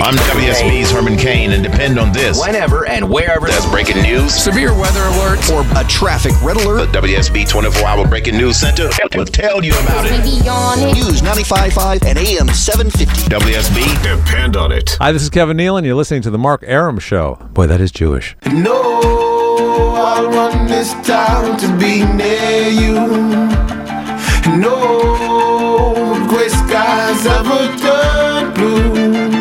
I'm WSB's Herman Cain, and depend on this. Whenever and wherever There's breaking news. Severe weather alerts. or a traffic red The alert. WSB 24 Hour Breaking News Center will tell you about it. News 95.5 and AM 750. WSB. Depend on it. Hi, this is Kevin Neal, and you're listening to the Mark Arum Show. Boy, that is Jewish. No, I want this town to be near you. No gray skies ever turn blue.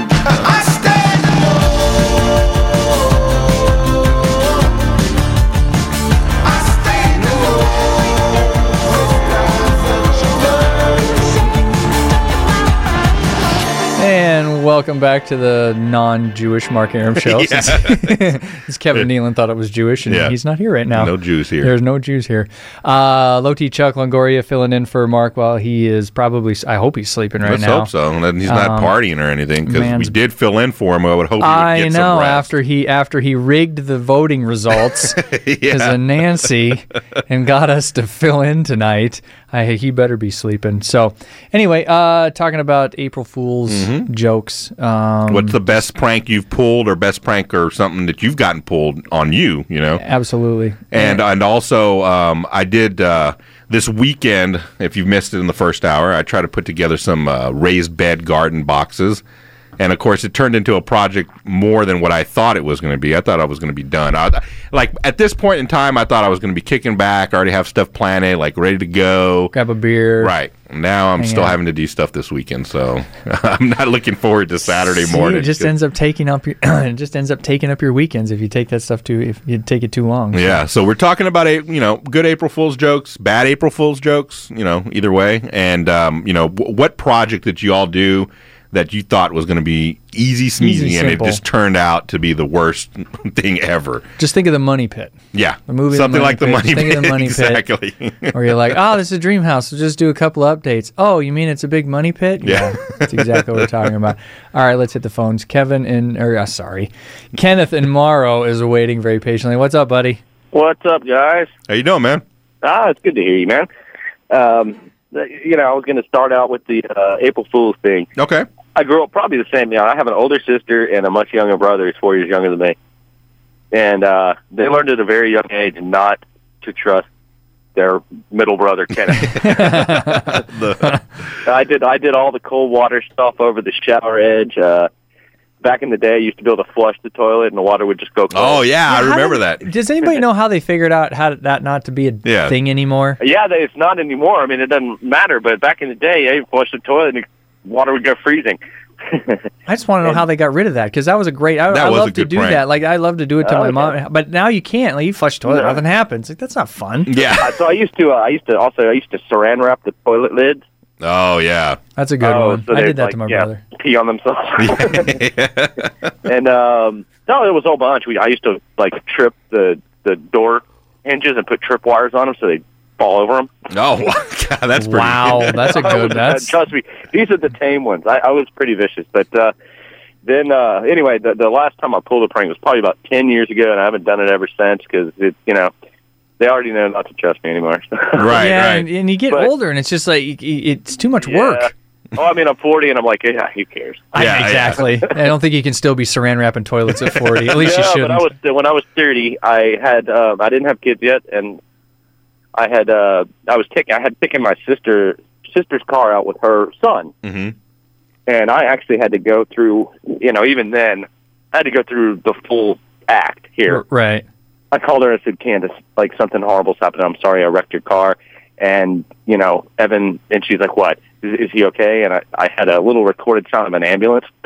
Welcome back to the non-Jewish Mark Arum show. Since- Since Kevin Nealon thought it was Jewish, and Yeah. he's not here right now. No Jews here. There's no Jews here. Uh, Low T Chuck Longoria filling in for Mark while he is probably. I hope he's sleeping right Let's now. hope so. And he's not Um, partying or anything because we did fill in for him. I would hope he would I know some rest. after he after he rigged the voting results because Yeah. of Nancy and got us to fill in tonight. I, he better be sleeping. So anyway, uh, talking about April Fool's jokes. Um, Mm-hmm. What's the best prank you've pulled, or best prank, or something that you've gotten pulled on you? You know, absolutely. and and also um, I did uh, this weekend. If you've missed it in the first hour, I try to put together some uh, raised bed garden boxes. And of course, it turned into a project more than what I thought it was going to be. I thought I was going to be done. I, like at this point in time, I thought I was going to be kicking back, already have stuff planned, like ready to go. grab a beer. Right now, I'm Hang still out. having to do stuff this weekend, so I'm not looking forward to Saturday See, morning. It just ends up taking up your it just ends up taking up your weekends if you take that stuff too if you take it too long. Yeah, so we're talking about a you know good April Fool's jokes, bad April Fool's jokes, you know either way, and um, you know w- what project did you all do that you thought was going to be easy sneezy, Easy, and it just turned out to be the worst thing ever. Just think of the money pit. Yeah, The movie The something Money like the money Just think of the pit. Money Pit. exactly. Or you're like, oh, this is a dream house. So just do a couple updates. Oh, you mean it's a big money pit? Yeah. that's exactly what we're talking about. All right, let's hit the phones. Kevin and or uh, sorry, Kenneth and Morrow is awaiting very patiently. What's up, buddy? What's up, guys? How you doing, man? Ah, it's good to hear you, man. Um, you know, I was going to start out with the uh, April Fool's thing. Okay. I grew up probably the same. You know, I have an older sister and a much younger brother. He's four years younger than me, and uh, they learned at a very young age not to trust their middle brother Kenneth. The- I did. I did all the cold water stuff over the shower edge. Uh, back in the day, I used to be able to flush the toilet, and the water would just go. Cold. oh yeah, I remember did- that. Does anybody know how they figured out how to, that not to be a Yeah. thing anymore? Yeah, they, it's not anymore. I mean, it doesn't matter. But back in the day, yeah, you flush the toilet and the water would go freezing. I just want to know how they got rid of that because that was a great. I, I love to do prank. that. Like I love to do it to Oh, my yeah. mom, but now you can't. Like you flush the toilet, No. nothing happens. Like that's not fun. Yeah. Uh, so I used to. Uh, I used to also. I used to saran wrap the toilet lids. Oh yeah. That's a good Oh, one. so I did that like, to my yeah, brother. Pee on themselves. and um, no, it was a whole bunch. We I used to like trip the the door hinges and put trip wires on them so they fall over them. Oh God, that's pretty. Wow, that's a good. That's Trust me, these are the tame ones. I, I was pretty vicious, but uh, then uh, anyway, the, the last time I pulled a prank was probably about ten years ago, and I haven't done it ever since because it, you know, they already know not to trust me anymore. Right, yeah, right. and, and you get But- older, and it's just like y- y- it's too much Yeah. work. Oh, I mean, I'm 40, and I'm like, yeah, who cares? I- Yeah, yeah. exactly. I don't think you can still be saran wrapping toilets at forty. At least yeah, you shouldn't. but I was when I was 30, I had um, I didn't have kids yet, and I had uh, I was taking I had taken my sister sister's car out with her son, hmm and I actually had to go through. You know, even then, I had to go through the full act here. right. I called her and said, Candace, like something horrible's happened. I'm sorry I wrecked your car. And, you know, Evan, and she's like, what? Is, is he okay? And I, I had a little recorded sound of an ambulance.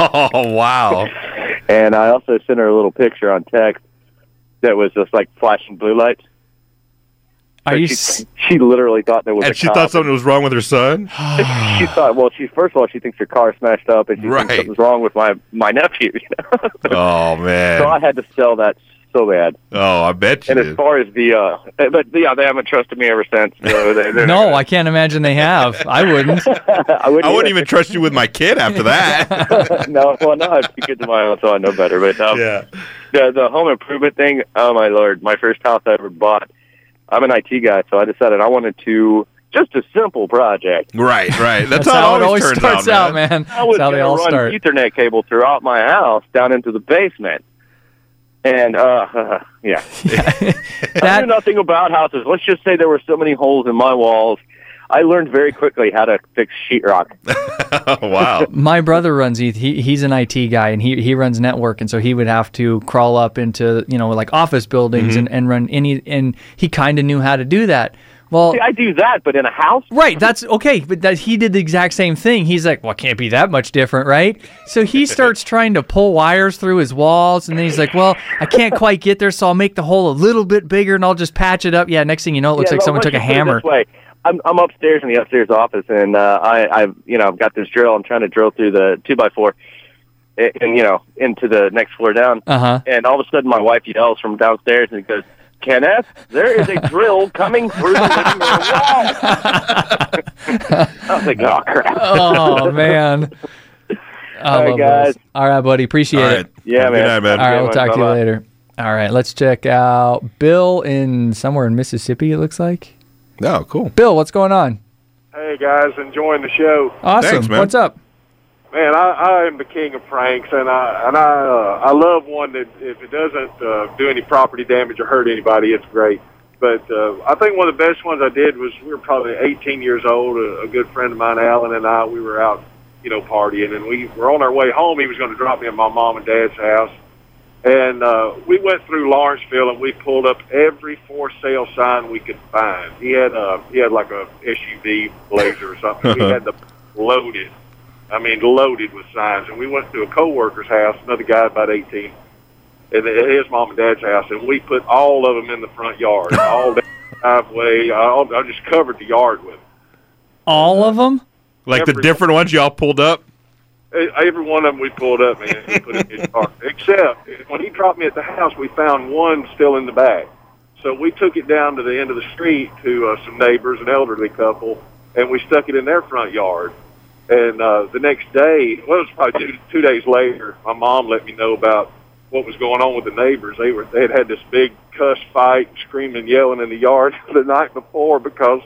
Oh wow. and I also sent her a little picture on text that was just like flashing blue lights. Are you? she, s- she literally thought there was And a she cop. thought something was wrong with her son. she thought, well, she first of all, she thinks her car smashed up, and she Right. thinks something's wrong with my my nephew. You know? Oh man. so I had to sell that so bad. Oh, I bet you And as far as the, uh, but yeah, they haven't trusted me ever since. So they, they're No, I can't imagine they have. I wouldn't. I wouldn't, I wouldn't even trust you with my kid after that. no, well, no, I have two kids of my own, so I know better. But um, yeah. the the home improvement thing, oh my lord, my first house I ever bought. I'm an IT guy, so I decided I wanted to just a simple project. Right, right. That's, That's how it always always turns starts out, man. I was That's how they gonna all run start. Ethernet cable throughout my house down into the basement, and uh, yeah, I That knew nothing about houses. Let's just say there were so many holes in my walls. I learned very quickly how to fix sheetrock. Oh, wow. my brother runs ETH. He, he's an IT guy and he, he runs network and so he would have to crawl up into you know like office buildings Mm-hmm. and, and run any and he kind of knew how to do that. Well, See, I do that, but in a house, Right, that's okay, but that he did the exact same thing. He's like, "Well, it can't be that much different, right?" So he starts trying to pull wires through his walls, and then he's like, "Well, I can't quite get there, so I'll make the hole a little bit bigger, and I'll just patch it up." Yeah, next thing you know, it looks Yeah, like no, someone took a just put it hammer. This way. I'm, I'm upstairs in the upstairs office, and uh, I, I've you know I've got this drill. I'm trying to drill through the two by four, and, and you know into the next floor down. Uh huh. And all of a sudden, my wife yells from downstairs and goes, "Kenneth, there is a drill coming through the living room wall." I was like, "Oh crap!" Oh man. I All right, guys. those. All right, buddy. Appreciate All it. Yeah, man. Good night, man. All right, Yeah, we'll man. talk to you later. All right, let's check out Bill in somewhere in Mississippi. It looks like. Oh, cool. Bill, what's going on? Hey guys, enjoying the show. Awesome. Thanks, man. What's up? Man, I, I am the king of pranks, and I and I uh, I love one that if it doesn't uh, do any property damage or hurt anybody, it's great. But uh, I think one of the best ones I did was we were probably 18 years old. A, a good friend of mine, Alan, and I, we were out, you know, partying, and we were on our way home. He was going to drop me at my mom and dad's house, and uh, we went through Lawrenceville and we pulled up every for sale sign we could find. He had uh, he had like a SUV Blazer or something. we had the loaded. I mean, loaded with signs. And we went to a coworker's house, another guy about 18, and his mom and dad's house, and we put all of them in the front yard, all down the driveway. I, I just covered the yard with them. All of them? Like the Every- different ones y'all pulled up? Eh, Every one of them we pulled up, man, and put in his car. Except when he dropped me at the house, we found one still in the bag. So we took it down to the end of the street to uh, some neighbors, an elderly couple, and we stuck it in their front yard. And uh, the next day, well, it was probably two, two days later, my mom let me know about what was going on with the neighbors. They were they had had this big cuss fight, screaming and yelling in the yard the night before because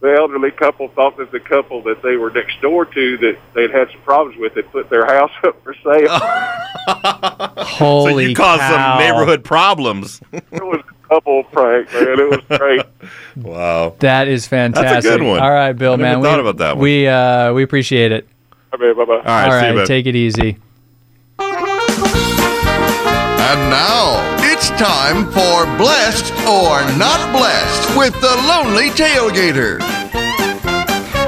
the elderly couple thought that the couple that they were next door to that they'd had some problems with had put their house up for sale. Holy so you caused cow. some neighborhood problems. it was a couple prank, man. It was great. wow. That is fantastic. That's a good one. All right, Bill, I never man. thought we, about that one. We uh, we appreciate it. Okay, bye bye. All right, All see you, right, bud. take it easy. And now it's time for Blessed or Not Blessed with the Lonely Tailgater.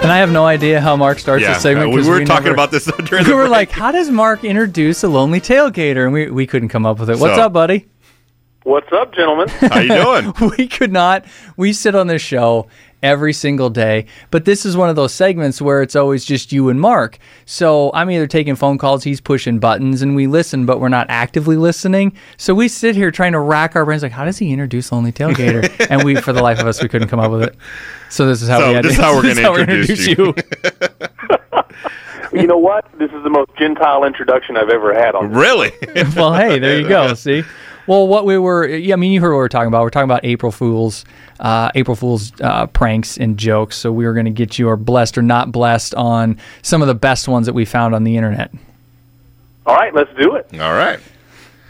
And I have no idea how Mark starts yeah, the segment. we were talking never- about this during We were break. like, how does Mark introduce a lonely tailgater? And we, we couldn't come up with it. What's So- up, buddy? What's up, gentlemen? How you doing? we could not. We sit on this show every single day, but this is one of those segments where it's always just you and Mark. So I'm either taking phone calls, he's pushing buttons, and we listen, but we're not actively listening. So we sit here trying to rack our brains, like, how does he introduce Lonely Tailgater? and we, for the life of us, we couldn't come up with it. So this is how So we had this to, is how we're gonna gonna introduce you. you know what? This is the most gentile introduction I've ever had on. really? well, hey, there you go. See. Well, what we were, yeah, I mean, you heard what we are talking about. We're talking about April Fools, uh, April Fools uh, pranks and jokes. So we were going to get you our blessed or not blessed on some of the best ones that we found on the internet. All right, let's do it. All right.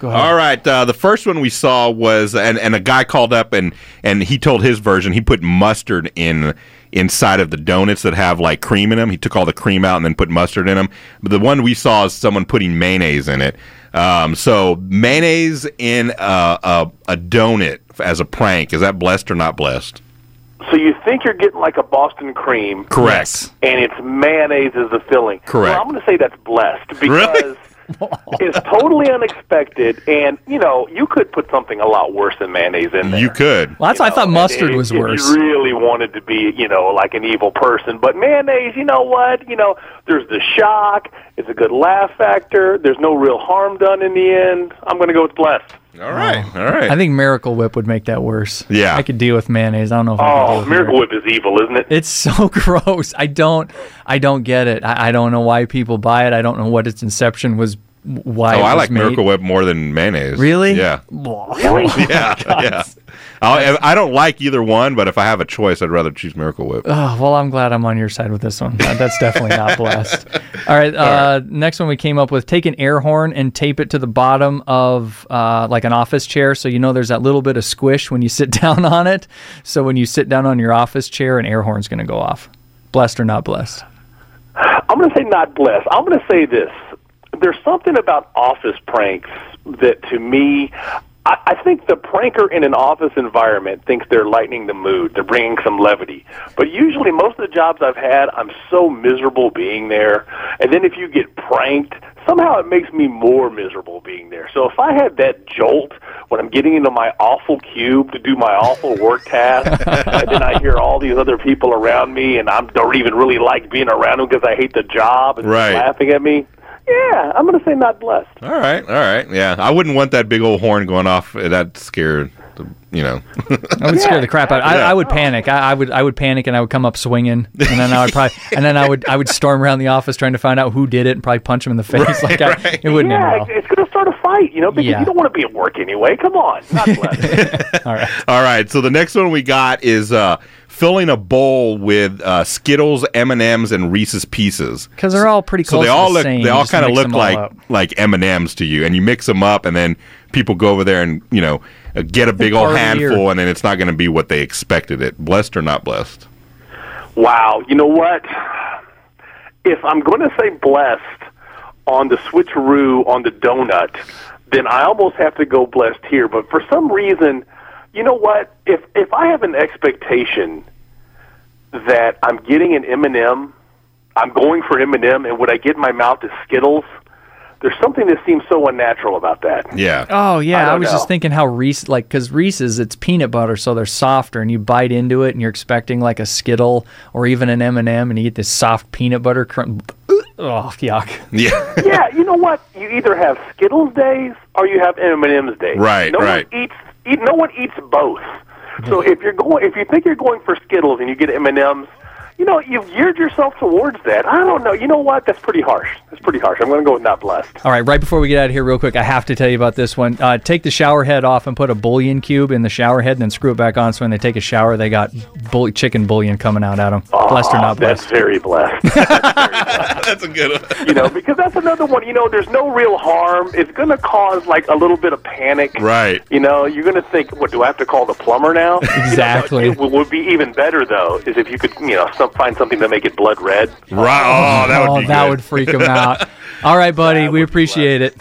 Go ahead. All right. Uh, the first one we saw was, and, and a guy called up and and he told his version. He put mustard in inside of the donuts that have like cream in them. He took all the cream out and then put mustard in them. But the one we saw is someone putting mayonnaise in it. Um, so mayonnaise in a, a a donut as a prank is that blessed or not blessed? So you think you're getting like a Boston cream, Correct. and it's mayonnaise as the filling. Correct. Well, I'm going to say that's blessed because Really? It's totally unexpected, and you know you could put something a lot worse than mayonnaise in there. You could. Well, that's why I thought mustard if- was if worse. you really wanted to be, you know, like an evil person, but mayonnaise, you know what? You know, there's the shock. It's a good laugh factor. There's no real harm done in the end. I'm going to go with blessed. All right. Oh. All right. I think Miracle Whip would make that worse. Yeah. I could deal with mayonnaise. I don't know if I could oh, deal Oh, with Miracle Whip is evil, isn't it? It's so gross. I don't I don't get it. I, I don't know why people buy it. I don't know what its inception was why. oh, it I like made. Miracle Whip more than mayonnaise. Really? Yeah. Really? Oh yeah. yeah. I'll, I don't like either one, but if I have a choice, I'd rather choose Miracle Whip. Oh, well, I'm glad I'm on your side with this one. That's definitely not blessed. All right. Uh, Next one we came up with take an air horn and tape it to the bottom of uh, like an office chair. So you know there's that little bit of squish when you sit down on it. So when you sit down on your office chair, an air horn's going to go off. Blessed or not blessed? I'm going to say not blessed. I'm going to say this. There's something about office pranks that, to me, I, I think the pranker in an office environment thinks they're lightening the mood. They're bringing some levity. But usually, most of the jobs I've had, I'm so miserable being there. And then if you get pranked, somehow it makes me more miserable being there. So if I had that jolt when I'm getting into my awful cube to do my awful work task, and then I hear all these other people around me, and I don't even really like being around them because I hate the job and they're Right. laughing at me. Yeah, I'm going to say not blessed. All right. All right. Yeah. I wouldn't want that big old horn going off. That scared, the, you know. I would scare the crap out. I, Yeah. I would panic. I, I would I would panic and I would come up swinging, and then I would probably and then I would I would storm around the office trying to find out who did it and probably punch him in the face. like I, it wouldn't yeah, end well. it's, it's going to start a fight, you know, because Yeah. you don't want to be at work anyway. Come on, not blessed. All right. All right. So the next one we got is uh, filling a bowl with uh, Skittles, M and M's, and Reese's Pieces. Because they're all pretty So they to all the look. same. They all kind of look like up. like M and M's to you, and you mix them up, and then people go over there and you know uh, get a big old handful, or- and then it's not going to be what they expected it. Blessed or not blessed? wow, you know what? If I'm going to say blessed on the switcheroo on the donut, then I almost have to go blessed here. But for some reason, you know what? If if I have an expectation that I'm getting an M&M, I'm going for M&M, and what I get in my mouth is Skittles. There's something that seems so unnatural about that. Yeah. Oh yeah, I, don't was know. just thinking how Reese like because Reese's it's peanut butter, so they're softer, and you bite into it, and you're expecting like a Skittle or even an M and m and you get this soft peanut butter crunch. Oh yuck! Yeah. yeah, you know what? You either have Skittles days or you have M and M's days. Right, No right. one eats. Eat, no one eats both. So if you're going, if you think you're going for Skittles and you get M and M's, you know you've geared yourself towards that. I don't know. You know what? That's pretty harsh. That's pretty harsh. I'm going to go with not blessed. All right, right before we get out of here, real quick, I have to tell you about this one. Uh, take the shower head off and put a bouillon cube in the shower head, and then screw it back on. So when they take a shower, they got bull- chicken bouillon coming out at them. blessed or Oh, not That's blessed? very blessed. That's a good one. you know, because that's another one. You know, there's no real harm. It's going to cause like a little bit of panic. Right. You know, you're going to think, what do I have to call the plumber now? Exactly. You know, what would be even better though is if you could, you know, some, find something to make it blood red. Right. Oh, that would oh, be that good. would freak them out. All right, buddy, That we appreciate it.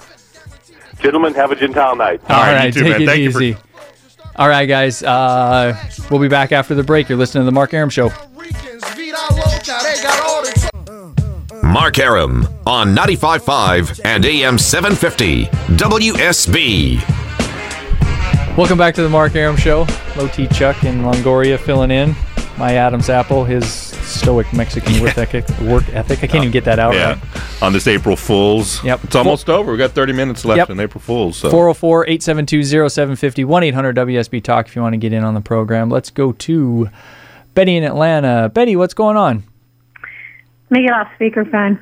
Gentlemen, have a gentile night. All right, you right, too, take man. it Thank you for- easy. All right, guys, uh, we'll be back after the break. You're listening to the Mark Arum Show. Mark Arum on 95.5 and AM 750 WSB. Welcome back to the Mark Arum Show. Low T Chuck in Longoria filling in. My Adam's apple, his stoic Mexican work ethic. Work ethic. I can't even get that out Yeah. right. On this April Fool's. Yep. It's almost over. We've got 30 minutes left Yep. in April Fool's. So. 404 872 0750 1 800 WSB Talk if you want to get in on the program. Let's go to Betty in Atlanta. Betty, what's going on? Make it off speakerphone.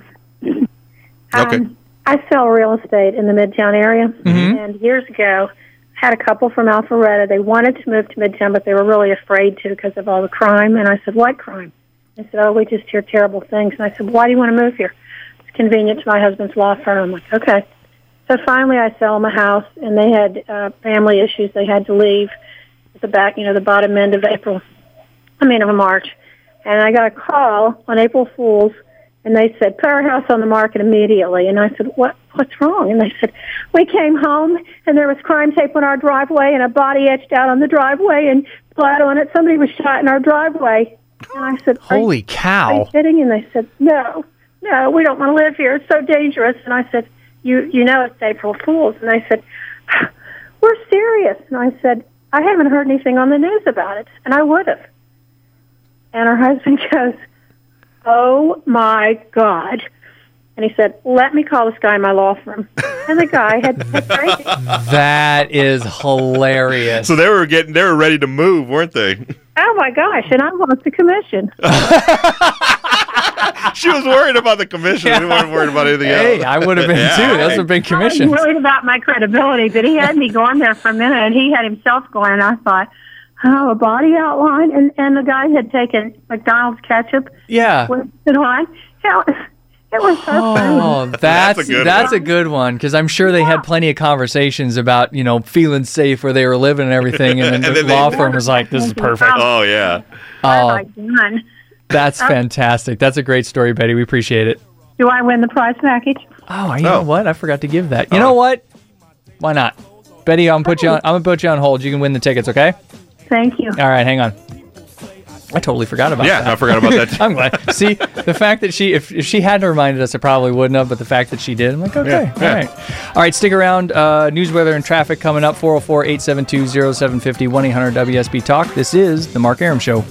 Okay. Um, I sell real estate in the Midtown area, and years ago, had a couple from Alpharetta. They wanted to move to Midtown, but they were really afraid to because of all the crime. And I said, "What crime?" They said, "Oh, we just hear terrible things." And I said, "Why do you want to move here?" It's convenient to my husband's law firm. I'm like, "Okay." So finally, I sell them a house, and they had uh, family issues. They had to leave at the back, you know, the bottom end of April. I mean, of March. And I got a call on April Fool's, and they said, put our house on the market immediately. And I said, what? What's wrong? And they said, we came home, and there was crime tape on our driveway, and a body etched out on the driveway, and blood on it. Somebody was shot in our driveway. And I said, Holy are you cow. kidding? And they said, no, no, we don't want to live here. It's so dangerous. And I said, you, you know it's April Fool's. And they said, we're serious. And I said, I haven't heard anything on the news about it, and I would have. And her husband goes, oh my God. And he said, let me call this guy in my law firm. And the guy had, had training. That is hilarious. So they were getting, they were ready to move, weren't they? Oh my gosh! And I lost the commission. she was worried about the commission. She wasn't worried about anything Hey, else. I would have been Yeah. too. Those are big I commissions. was worried about my credibility, but he had me going there for a minute, and he had himself going, and I thought, oh, a body outline, and and the guy had taken McDonald's ketchup Yeah. with it on. It was, it was so oh, funny. Oh, that's a good that's one. a good one because I'm sure they had plenty of conversations about you know feeling safe where they were living and everything, and then And the then they- law firm was like, "This is perfect." Oh yeah. Oh, Oh, my that's um, fantastic. That's a great story, Betty. We appreciate it. Do I win the prize package? Oh, you know Oh. what? I forgot to give that. You oh. know what? Why not? Betty, I'm put you on. I'm gonna put you on hold. You can win the tickets, okay? Thank you. All right, hang on. I totally forgot about Yeah, that. Yeah, I forgot about that. I'm glad. See, the fact that she, if, if she hadn't reminded us, I probably wouldn't have. But the fact that she did, I'm like, okay, Yeah, yeah. all right, all right. Stick around. Uh, news, weather, and traffic coming up. 404-872-0750, 1 800 WSB Talk. This is the Mark Arum Show.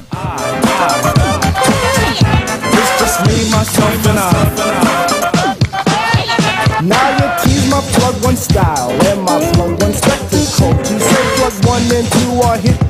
It's just me, myself, and I. Now you tease my plug one style and my plug one spectacle. You say plug one and two are hippies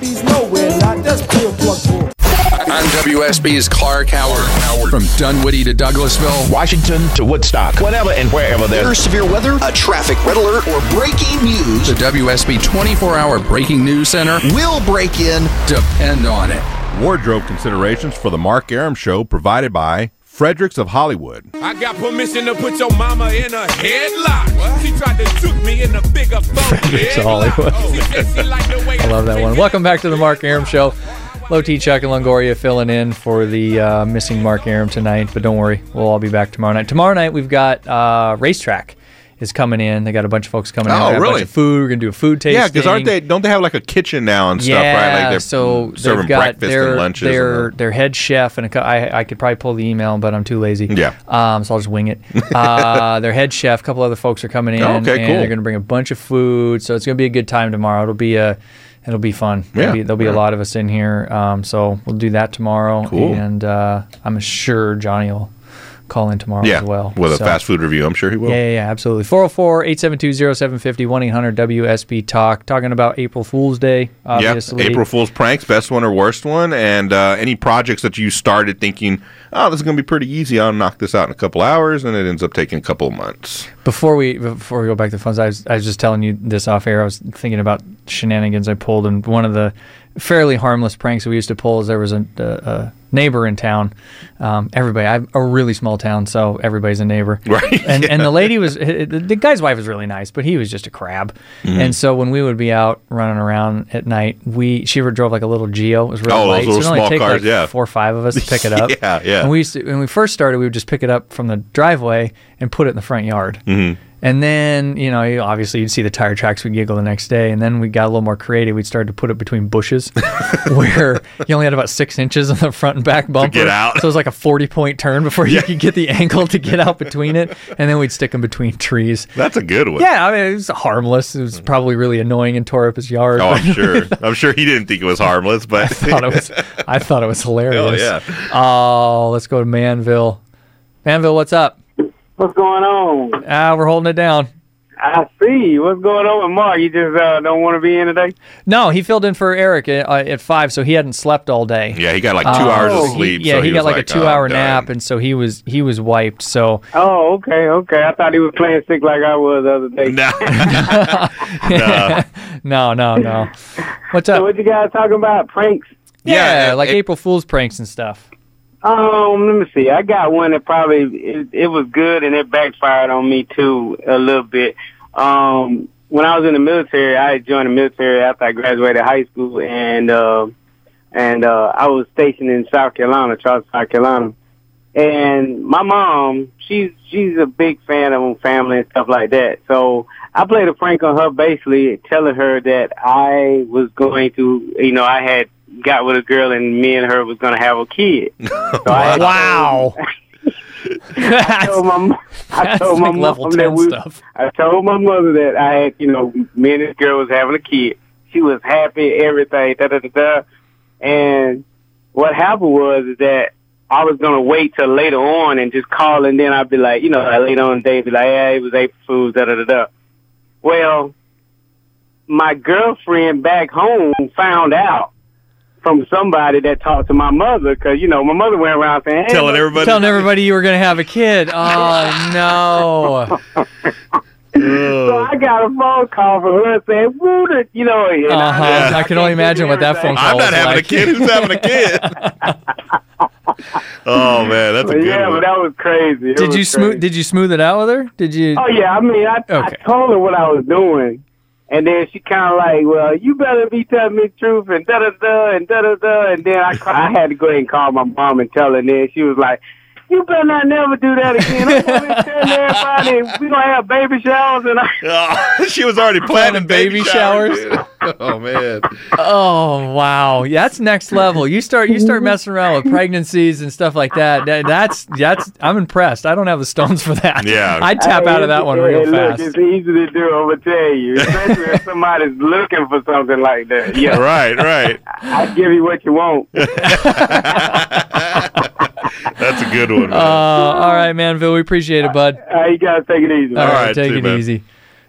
I'm WSB's Clark Howard. From Dunwoody to Douglasville. Washington to Woodstock. Whenever and wherever there's severe weather, a traffic red alert, or breaking news, The WSB 24 hour breaking news center. we'll break in. Depend on it. Wardrobe considerations for the Mark Arum Show provided by Fredericks of Hollywood. I got permission to put your mama in a headlock. She tried to juke me in the bigger phone. Fredericks of Hollywood. She she the way I love that one. Welcome back to the Mark Arum Show. Low T, Chuck, and Longoria filling in for the uh, missing Mark Arum tonight. But don't worry, we'll all be back tomorrow night. Tomorrow night we've got uh, RaceTrac is coming in. They got a bunch of folks coming in. Oh, got A really? bunch of food. We're gonna do a food tasting. Yeah, because aren't they? Don't they have like a kitchen now and stuff? yeah, right? Like they're so serving they've got breakfast their and lunches. and their the- their head chef and a, I I could probably pull the email, but I'm too lazy. Yeah. Um, so I'll just wing it. Uh, their head chef, a couple other folks are coming in. Oh, okay, and cool. They're gonna bring a bunch of food, so it's gonna be a good time tomorrow. It'll be a It'll be fun. There'll Yeah, be, there'll be yeah. a lot of us in here, um, so we'll do that tomorrow. Cool. And uh, I'm sure Johnny will call in tomorrow yeah, as well. with a fast food review. I'm sure he will. yeah, yeah, yeah, absolutely. 404 872 0750 1 800 WSB Talk. Talking about April Fool's Day, obviously. Yeah, April Fool's pranks, best one or worst one, and uh, any projects that you started thinking, oh, this is going to be pretty easy. I'll knock this out in a couple hours, and it ends up taking a couple of months. Before we before we go back to the phones, I was, I was just telling you this off air. I was thinking about shenanigans I pulled, and one of the fairly harmless pranks that we used to pull is there was a, a, a neighbor in town. Um, everybody, I'm a really small town, so everybody's a neighbor. Right, And and the lady was the guy's wife was really nice, but he was just a crab. Mhm. And so when we would be out running around at night, we she drove like a little Geo. It was really Oh, those light, so little it'd only small take cars, like yeah. four or five of us to pick it up. Yeah, yeah. And we used to, when we first started, we would just pick it up from the driveway and put it in the front yard. Mhm. And then, you know, obviously you'd see the tire tracks, we'd giggle the next day. And then we got a little more creative. We'd start to put it between bushes where you only had about six inches on the front and back bumper. get out. So it was like a 40 point turn before you could get the angle to get out between it. And then we'd stick them between trees. That's a good one. Yeah, I mean, it was harmless. It was mm-hmm. probably really annoying and tore up his yard. Oh, I'm sure. I'm sure he didn't think it was harmless, but I thought it was. I thought it was hilarious. Oh, yeah. Oh, let's go to Manville. Manville, what's up? What's going on? Ah, we're holding it down. I see. What's going on with Mark? You just uh, don't want to be in today? No, he filled in for Eric at, uh, at five, so he hadn't slept all day. Yeah, he got like two hours of Oh, he- sleep, yeah, so he, he got like, like, a two-hour "Oh, nap, and so he was he was wiped. So Oh, okay, okay. I thought he was playing sick like I was the other day. no, no, no. What's up? So what you guys talking about? Pranks? Yeah, like April Fool's pranks and stuff. Um, let me see. I got one that probably it, it was good and it backfired on me too a little bit. Um, when I was in the military, I joined the military after I graduated high school, and uh, and uh, I was stationed in South Carolina, Charleston, South Carolina. And my mom, she's she's a big fan of family and stuff like that. So I played a prank on her, basically telling her that I was going to, you know, I had got with a girl and me and her was going to have a kid. So I wow. I told my mo- I That's told my like level mom 10 that we, stuff. I told my mother that I had, you know, me and this girl was having a kid. She was happy, everything, da da da da. And what happened was is that I was gonna wait till later on and just call, and then I'd be like, you know, like later on, Dave be like, yeah, it was April Fool's, da da da da. Well, my girlfriend back home found out from somebody that talked to my mother because you know my mother went around saying, hey, Telling everybody. Telling everybody you were going to have a kid. Oh, no. So I got a phone call from her saying, "Woo, the-" you know." and I- Uh-huh. I can only imagine what that phone call I'm not was having like. a kid. Who's having a kid? oh man, that's a good yeah, one. but that was crazy. It Did was you smooth? Did you smooth it out with her? Did you? Oh yeah, I mean, I, Okay. I told her what I was doing, and then she kind of like, "Well, you better be telling me the truth," and da da da and da da da, and then I I had to go ahead and call my mom and tell her, and then she was like. You better not never do that again. I'm gonna be telling everybody we gonna have baby showers and I Oh, she was already planning baby, baby showers. showers. oh man. Oh wow, yeah, that's next level. You start you start messing around with pregnancies and stuff like that. that that's that's I'm impressed. I don't have the stones for that. Yeah. I'd tap out of that one Hey, real look, fast. It's easy to do, I'm gonna tell you, especially if somebody's looking for something like that. Yeah, Right, right. I give you what you want. That's a good one. Uh, Man. all right, Manville, we appreciate it, bud. Uh, you gotta take it easy. All man. right, right, take see, it man. easy.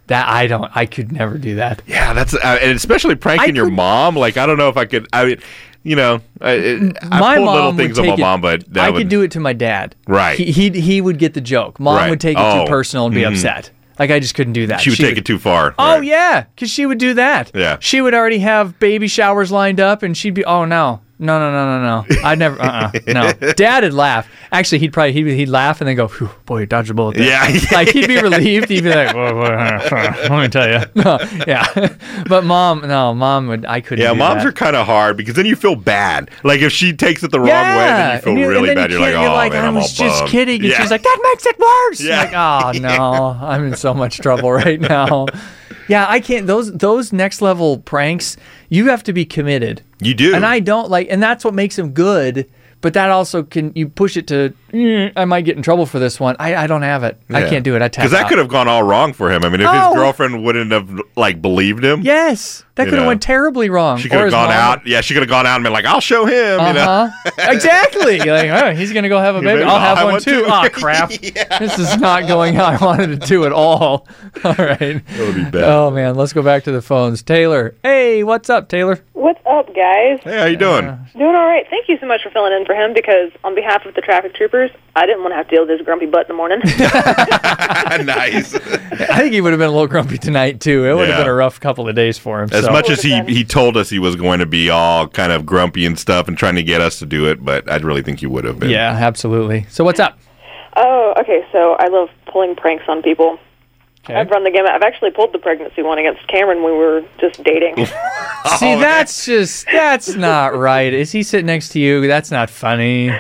That I don't. I could never do that. yeah, that's uh, and especially pranking your mom. Like I don't know if I could. I mean, you know, I, it, I my pulled mom little would things on take my it, mom, but that I would, could do it to my dad. Right. He he he would get the joke. Mom Right. would take it Oh. too personal and be Mhm. upset. Like I just couldn't do that. She would take it too far. Oh Right. yeah, because she would do that. Yeah. She would already have baby showers lined up, and she'd be, oh no, no, no, no, no, no. I'd never, uh, uh no. Dad would laugh. Actually, he'd probably he'd, he'd laugh and then go, Phew, boy, you dodged a bullet. there." Yeah, yeah, like he'd be relieved. He'd be like, whoa, whoa, let me tell you. No, yeah, but mom, no, mom would. I couldn't. Yeah, moms that. are kind of hard because then you feel bad. Like if she takes it the wrong way, then you feel and really and bad. You're like, can't- oh man, I I'm was just bummed." kidding. And Yeah. she's like, that makes it worse. Yeah. Like, oh no, I'm in so much trouble right now. Yeah, I can't. Those those next level pranks, you have to be committed. you do. And I don't like, and that's what makes them good. But that also can you push it to? "Mm, I might get in trouble for this one. I, I don't have it. I can't do it. I tap because that out. could have gone all wrong for him. I mean, if Oh. his girlfriend wouldn't have like believed him, Yes, that You could have went terribly wrong. she could have gone mom- out. Yeah, she could have gone out and been like, "I'll show him." You know, Uh-huh. exactly. Like, oh, he's gonna go have a baby. baby, I'll have one too. too. Oh crap! This is not going how I wanted it to at all. All right. that would be bad. Oh man, let's go back to the phones. Taylor, hey, what's up, Taylor? What's up, guys? Hey, how you doing? Doing all right. Thank you so much for filling in for him because, on behalf of the traffic troopers, I didn't want to have to deal with his grumpy butt in the morning. nice. I think he would have been a little grumpy tonight too. It would have been a rough couple of days for him. As so. much as he he told us he was going to be all kind of grumpy and stuff and trying to get us to do it, but I really think he would have been. yeah, absolutely. So what's up? oh, okay. So I love pulling pranks on people. Okay. I've run the gamut. I've actually pulled the pregnancy one against Cameron when we were just dating. See, oh, that's just that's not right. Is he sitting next to you? That's not funny. Uh,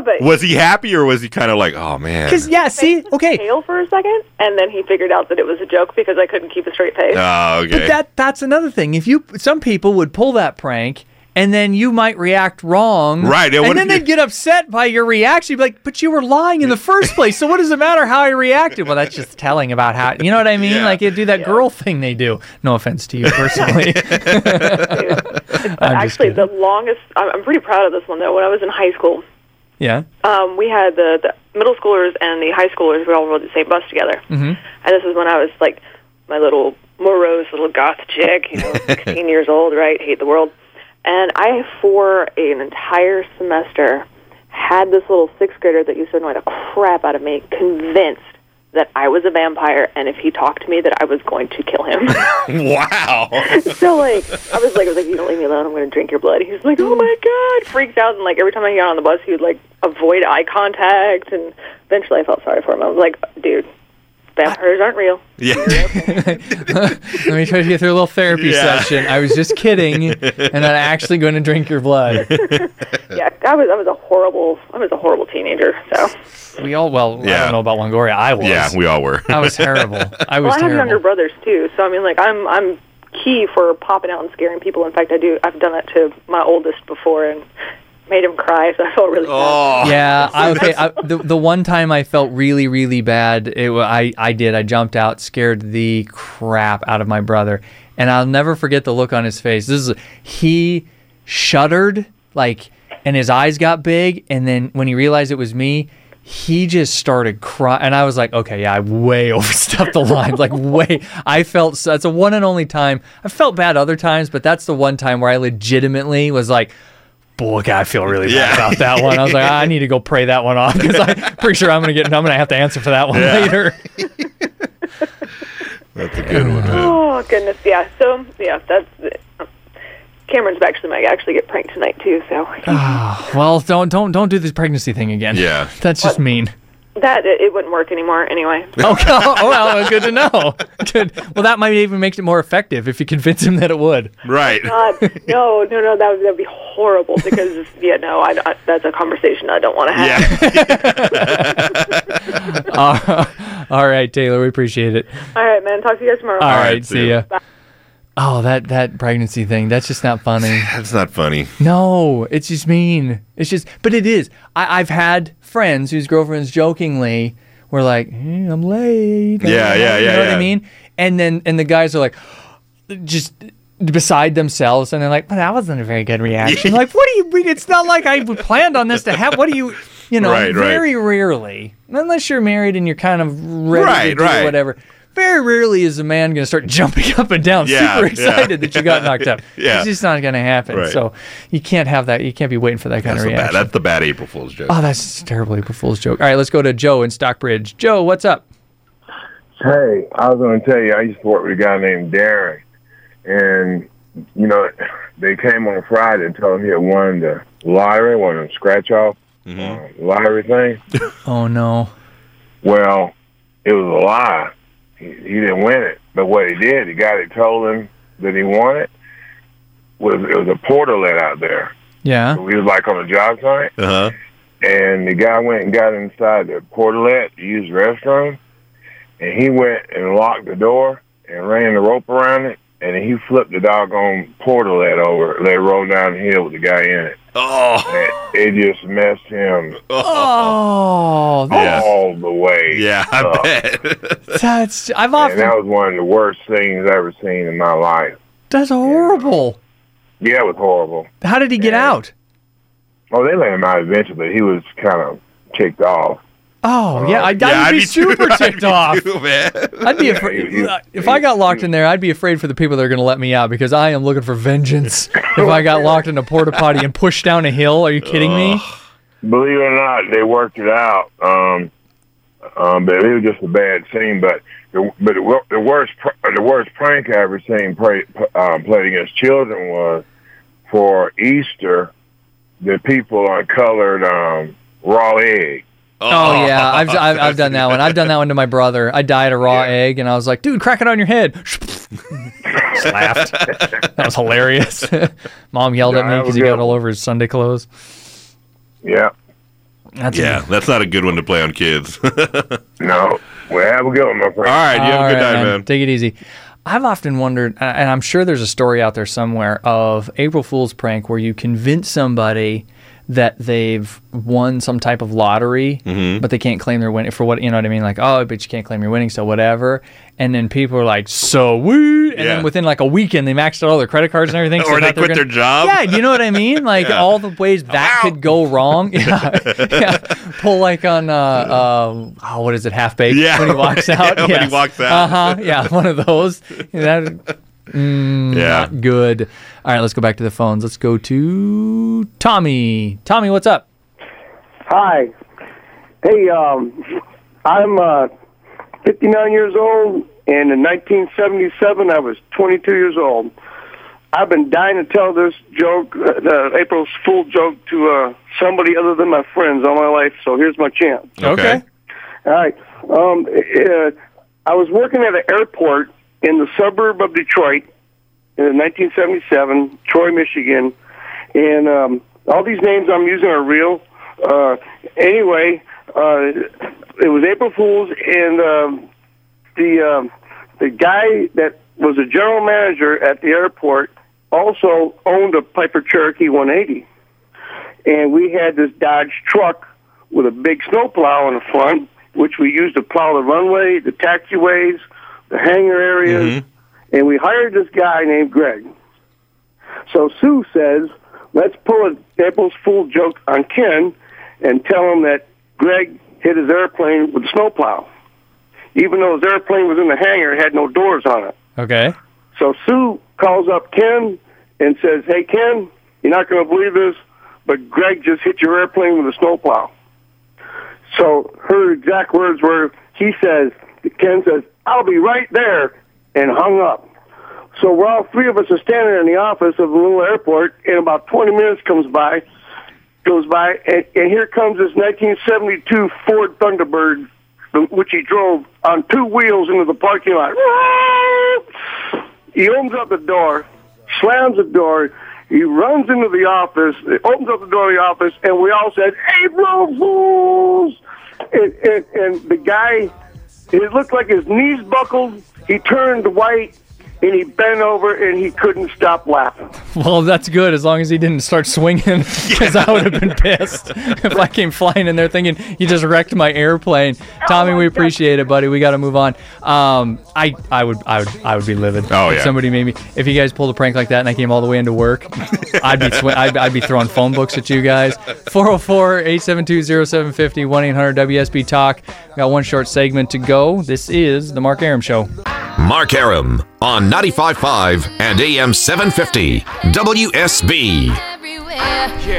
but Was he happy or was he kind of like, oh man? Because yeah, see, okay, tail for a second, and then he figured out that it was a joke because I couldn't keep a straight face. Oh, okay. But that that's another thing. If you some people would pull that prank and then you might react wrong. Right, and And, then they'd get upset by your reaction. You'd be like, but you were lying in the first place. So what does it matter how I reacted? Well, that's just telling about how you know what I mean? Yeah. Like you do that girl thing they do. No offense to you personally. But actually, the longest, I'm I'm pretty proud of this one, though. When I was in high school, yeah. um, we had the, the middle schoolers and the high schoolers, we all rode the same bus together. Mm-hmm. And this is when I was like my little morose little goth chick, you know, 16 years old, right? Hate the world. And I, for an entire semester, had this little sixth grader that used to annoy the crap out of me, convinced that I was a vampire, and if he talked to me, that I was going to kill him. wow. so like, I was like, I was like, you don't leave me alone. I'm going to drink your blood. He's like, oh my god, freaks out, and like every time I got on the bus, he would like avoid eye contact, and eventually I felt sorry for him. I was like, dude, vampires aren't real. Yeah. Let me try to get through a little therapy Yeah. session. I was just kidding, and I'm actually going to drink your blood. yeah, I was I was a horrible I was a horrible teenager. So We all well, I don't know about Longoria. I was. Yeah, we all were. I was terrible. I was well, I have terrible. younger brothers too. So I mean, like I'm I'm key for popping out and scaring people. In fact, I do. I've done that to my oldest before and made him cry. So I felt really Oh. Yeah, I, okay. I, the the one time I felt really really bad, it wa- I I did. I jumped out, scared the crap out of my brother, and I'll never forget the look on his face. This is he shuddered like, and his eyes got big, and then when he realized it was me, he just started crying, and I was like, okay, yeah, I way overstepped the line. like way, I felt so, that's a one and only time. I felt bad other times, but that's the one time where I legitimately was like. Boy, I feel really bad Yeah. about that one. I was like, I need to go pray that one off because I'm pretty sure I'm gonna get. I'm gonna have to answer for that one Yeah. later. That's a good one. man. Oh goodness, yeah. So yeah, that's Cameron's actually might actually get pranked tonight too. So Ah, well, don't don't don't do this pregnancy thing again. Yeah. that's just mean. That it, it wouldn't work anymore anyway. Okay. Oh, well, good to know. Good. Well, that might even make it more effective if you convince him that it would. Right. God, no, no, no, that would that'd be horrible because yeah, no, I, I that's a conversation I don't want to have. Uh, all right, Taylor, we appreciate it. All right, man. Talk to you guys tomorrow. All right, see ya. Oh, that that pregnancy thing. That's just not funny. That's not funny. No, it's just mean. It's just, but it is. I, I've had friends whose girlfriends jokingly were like, "Hey, "I'm late." Yeah, yeah, yeah. You know what yeah. I mean? And then and the guys are like, just beside themselves, and they're like, "Well, that wasn't a very good reaction." like, what do you mean? It's not like I planned on this to happen. What do you? You know, Right, right. very rarely, unless you're married and you're kind of ready to do right. whatever. Very rarely is a man going to start jumping up and down, Yeah, super yeah. excited that you got knocked up. Yeah. It's just not going to happen. Right. So you can't have that. You can't be waiting for that kind That's, of the bad, reaction. that's the bad April Fool's joke. Oh, that's a terrible April Fool's joke. All right, let's go to Joe in Stockbridge. Joe, what's up? Hey, I was going to tell you, I used to work with a guy named Darren, and you know, they came on Friday and told him he had won the lottery, won of them scratch off uh, lottery thing. Oh no. Well, it was a lie. He, he didn't win it, but what he did, the guy that told him that he won it was it was a porter let out there. Yeah. he was like on a job site, Uh huh. and the guy went and got inside the portalet to use the restroom, and he went and locked the door and ran the rope around it, and he flipped the doggone portalet over, let it roll down the hill with the guy in it. Oh. And it just messed him Oh, that's, all the way. Yeah, I up. bet. that's I've And that was one of the worst things I've ever seen in my life. that's horrible. Yeah, it was horrible. How did he get out? Oh, they let him out eventually. He was kind of kicked off. Oh yeah, I, I Yeah, would I'd be be too- super I'd ticked be off. too, man. I'd be afraid he- he- if I got locked in there. I'd be afraid for the people that are going to let me out because I am looking for vengeance. if I got locked in a porta potty and pushed down a hill, are you kidding me? Believe it or not, they worked it out. Um, um, but it was just a bad scene. But the, but the, the worst pr- the worst prank I ever seen play, um, played against children was for Easter. The people uncolored um, raw egg. Oh, oh yeah, I've, I've I've done that one. I've done that one to my brother. I dyed a raw egg, and I was like, "Dude, crack it on your head." Laughed. That was hilarious. Mom yelled at me because he got all over his Sunday clothes. Yeah. That's Yeah, that's not a good one to play on kids. No. Well, have a good one, my friend. right, you have All a good right, night, man. Take it easy. I've often wondered, and I'm sure there's a story out there somewhere of April Fool's prank where you convince somebody that they've won some type of lottery, Mm-hmm. but they can't claim their winning for what you know what I mean. Like, oh, but you can't claim your winning, so whatever. And then people are like, so woo, and Yeah. then within like a weekend they maxed out all their credit cards and everything. so Or they thought were quit their gonna- job. Yeah, you know what I mean? Like Yeah. all the ways that could go wrong. Yeah, yeah. Pull like on uh, um, oh, what is it, half baked Yeah, when he walks yeah, out. when he walks out. Uh huh. Yeah, one of those. That, mm, Yeah. Not good. All right, let's go back to the phones. Let's go to Tommy. Tommy, what's up? Hi. Hey, um, I'm uh, 59 years old, and in 1977, I was 22 years old. I've been dying to tell this joke, uh, the April's Fool joke, to uh, somebody other than my friends all my life, so here's my chance. Okay. All right. Um, uh, I was working at an airport in the suburb of Detroit in 1977, Troy, Michigan, and um, all these names I'm using are real. Uh, anyway, uh, it was April Fools, and um, the um, the guy that was a general manager at the airport also owned a Piper Cherokee 180, and we had this Dodge truck with a big snowplow in the front, which we used to plow the runway, the taxiways, the hangar areas, mm-hmm. and we hired this guy named Greg. So Sue says, let's pull a April's Fool joke on Ken and tell him that Greg hit his airplane with a snowplow. Even though his airplane was in the hangar, it had no doors on it. Okay. So Sue calls up Ken and says, "Hey Ken, you're not going to believe this, but Greg just hit your airplane with a snowplow." So her exact words were, he says, Ken says, "I'll be right there," and hung up. So we're all three of us are standing in the office of the little airport, and about 20 minutes comes by, goes by, and, and here comes this 1972 Ford Thunderbird, which he drove on two wheels into the parking lot. He opens up the door, slams the door. He runs into the office, opens up the door of the office, and we all said, April Fools! And, and, and the guy, it looked like his knees buckled. He turned white, and he bent over, and he couldn't stop laughing. Well, that's good as long as he didn't start swinging, because I would have been pissed if I came flying in there thinking he just wrecked my airplane. Tommy, we appreciate it, buddy. We got to move on. Um, I, I would, I would, I would be livid. Oh, if yeah. somebody made me. If you guys pulled a prank like that and I came all the way into work, I'd be, sw- I'd, I'd be throwing phone books at you guys. 404-872-0750, 1-800-WSB Talk. Got one short segment to go. This is the Mark Arum Show. Mark Arum on 95.5 and AM 750 WSB.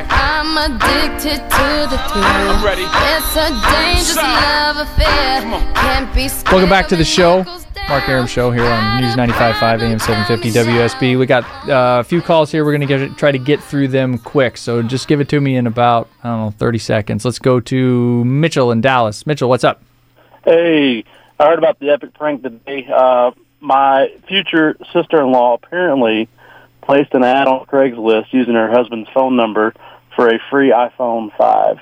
I'm addicted to the thrill. I'm ready. It's a dangerous love affair. Can't be Welcome back to the show. Mark Arum Show here on News 95.5 AM 750 WSB. We got uh, a few calls here. We're going to try to get through them quick. So just give it to me in about, I don't know, 30 seconds. Let's go to Mitchell in Dallas. Mitchell, what's up? Hey, I heard about the epic prank today. Uh, my future sister-in-law apparently placed an ad on Craigslist using her husband's phone number for a free iPhone 5.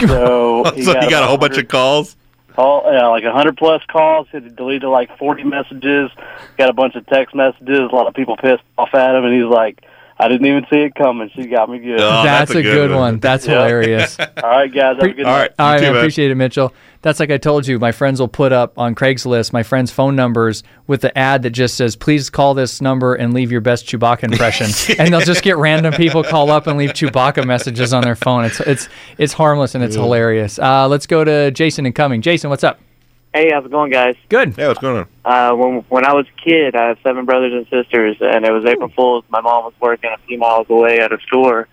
So, so he got a whole bunch of calls. Call, yeah, like a hundred plus calls. He deleted like forty messages. Got a bunch of text messages. A lot of people pissed off at him, and he's like, "I didn't even see it coming. She got me good." Oh, that's, a good, one. That's Yeah. hilarious. All right, guys. Have a good night. All right, I appreciate it, Mitchell. That's like I told you. My friends will put up on Craigslist my friends' phone numbers with the ad that just says, "Please call this number and leave your best Chewbacca impression." and they'll just get random people call up and leave Chewbacca messages on their phone. It's it's it's harmless and it's Yeah. hilarious. Uh, let's go to Jason and Cumming. Jason, what's up? Hey, how's it going, guys? Good. Yeah, what's going on? Uh, when when I was a kid, I have seven brothers and sisters, and it was April Fool's. My mom was working a few miles away at a store,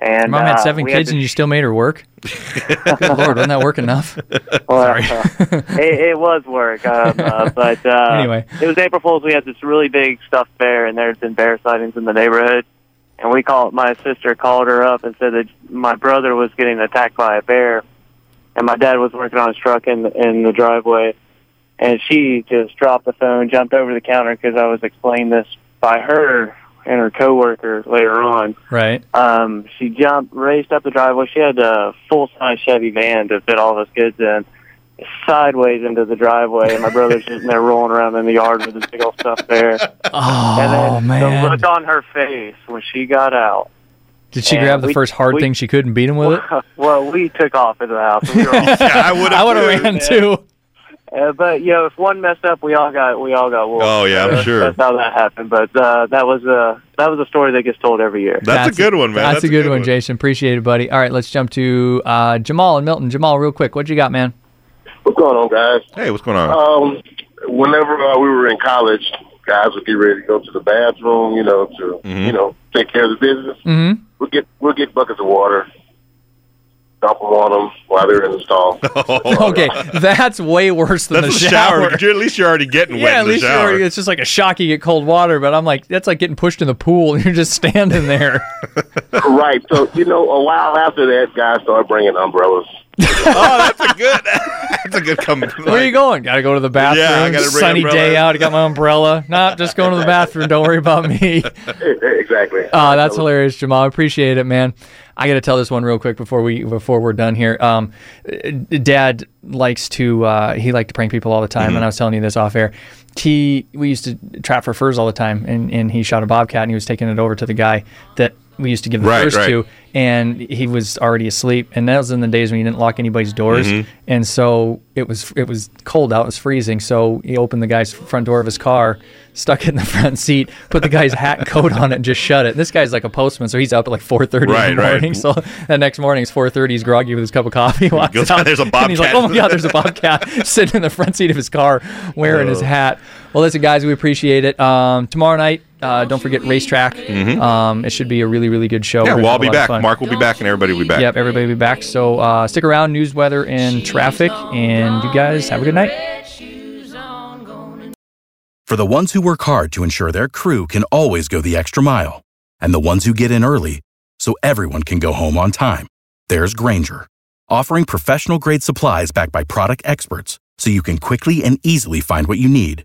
and Your mom had uh, seven we had kids to- and you still made her work. Good lord, wasn't that work enough? Well, it, it was work, um, uh, but uh, Anyway. it was April Fool's. We had this really big stuffed bear, and there had been bear sightings in the neighborhood. And we called. My sister called her up and said that my brother was getting attacked by a bear, and my dad was working on his truck in in the driveway. And she just dropped the phone, jumped over the counter because I was explaining this by her and her coworker later on. Right. Um, she jumped, raced up the driveway. She had a full size Chevy van to fit all of us kids in, sideways into the driveway. And my brother's sitting there rolling around in the yard with his big old stuff there. Oh and then man! the look on her face when she got out. Did she and grab the we- first hard we- thing she could and beat him with it? Well, we took off into the house. We were all, I would have. I would have ran too. Uh, but you know, if one messed up, we all got we all got whooped. Oh, yeah, I'm sure. That's how that happened. But uh, that was a that was a story that gets told every year. That's, a good one, man. That's, a good, one, Jason. Appreciate it, buddy. All right, let's jump to uh, Jamal and Milton. Jamal, real quick, what you got, man? What's going on, guys? Hey, what's going on? Um, whenever uh, we were in college, guys would get ready to go to the bathroom, you know, to you know take care of the business. Mm-hmm. We'll get we'll get buckets of water, dump them on them while they're in the stall. Oh, okay, that's way worse than That's the a shower. shower. You're- At least you're already getting wet Yeah, in at the least you're already, it's just like a shock you get cold water, but I'm like, that's like getting pushed in the pool and you're just standing there. right. So you know, a while after that, guys started bringing umbrellas. oh, that's a good. That's a good comment. Where are you going? Got to go to the bathroom. Yeah, I gotta bring Sunny umbrella. day out. I got my umbrella. Nah, just going to the bathroom. Don't worry about me. exactly. Oh, that's hilarious, Jamal. I appreciate it, man. I got to tell this one real quick before we before we're done here. Um, uh, Dad likes to uh, he liked to prank people all the time, Mm-hmm. and I was telling you this off air. He we used to trap for furs all the time, and, and he shot a bobcat, and he was taking it over to the guy that we used to give the Right, furs right. to. and he was already asleep. And that was in the days when you didn't lock anybody's doors, Mhm. and so it was it was cold out, it was freezing. So he opened the guy's front door of his car, stuck it in the front seat, put the guy's hat and coat on it, and just shut it. This guy's like a postman, so he's up at like 4:30 in Right, the right. morning. So that next morning it's 4:30. He's groggy with his cup of coffee. Walks goes, out, "There's a and he's like, "Oh my god, there's a bobcat sitting in the front seat of his car, wearing his Oh. hat." Well, listen, guys, we appreciate it. Um, tomorrow night, uh, don't forget RaceTrac. Mhm. Um, it should be a really, really good show. Yeah, We're well, gonna I'll have a be back. Mark will be back, and everybody will be back. Yep, everybody will be back. So uh, stick around, news, weather, and traffic, and you guys have a good night. For the ones who work hard to ensure their crew can always go the extra mile, and the ones who get in early so everyone can go home on time, there's Grainger, offering professional grade supplies backed by product experts so you can quickly and easily find what you need.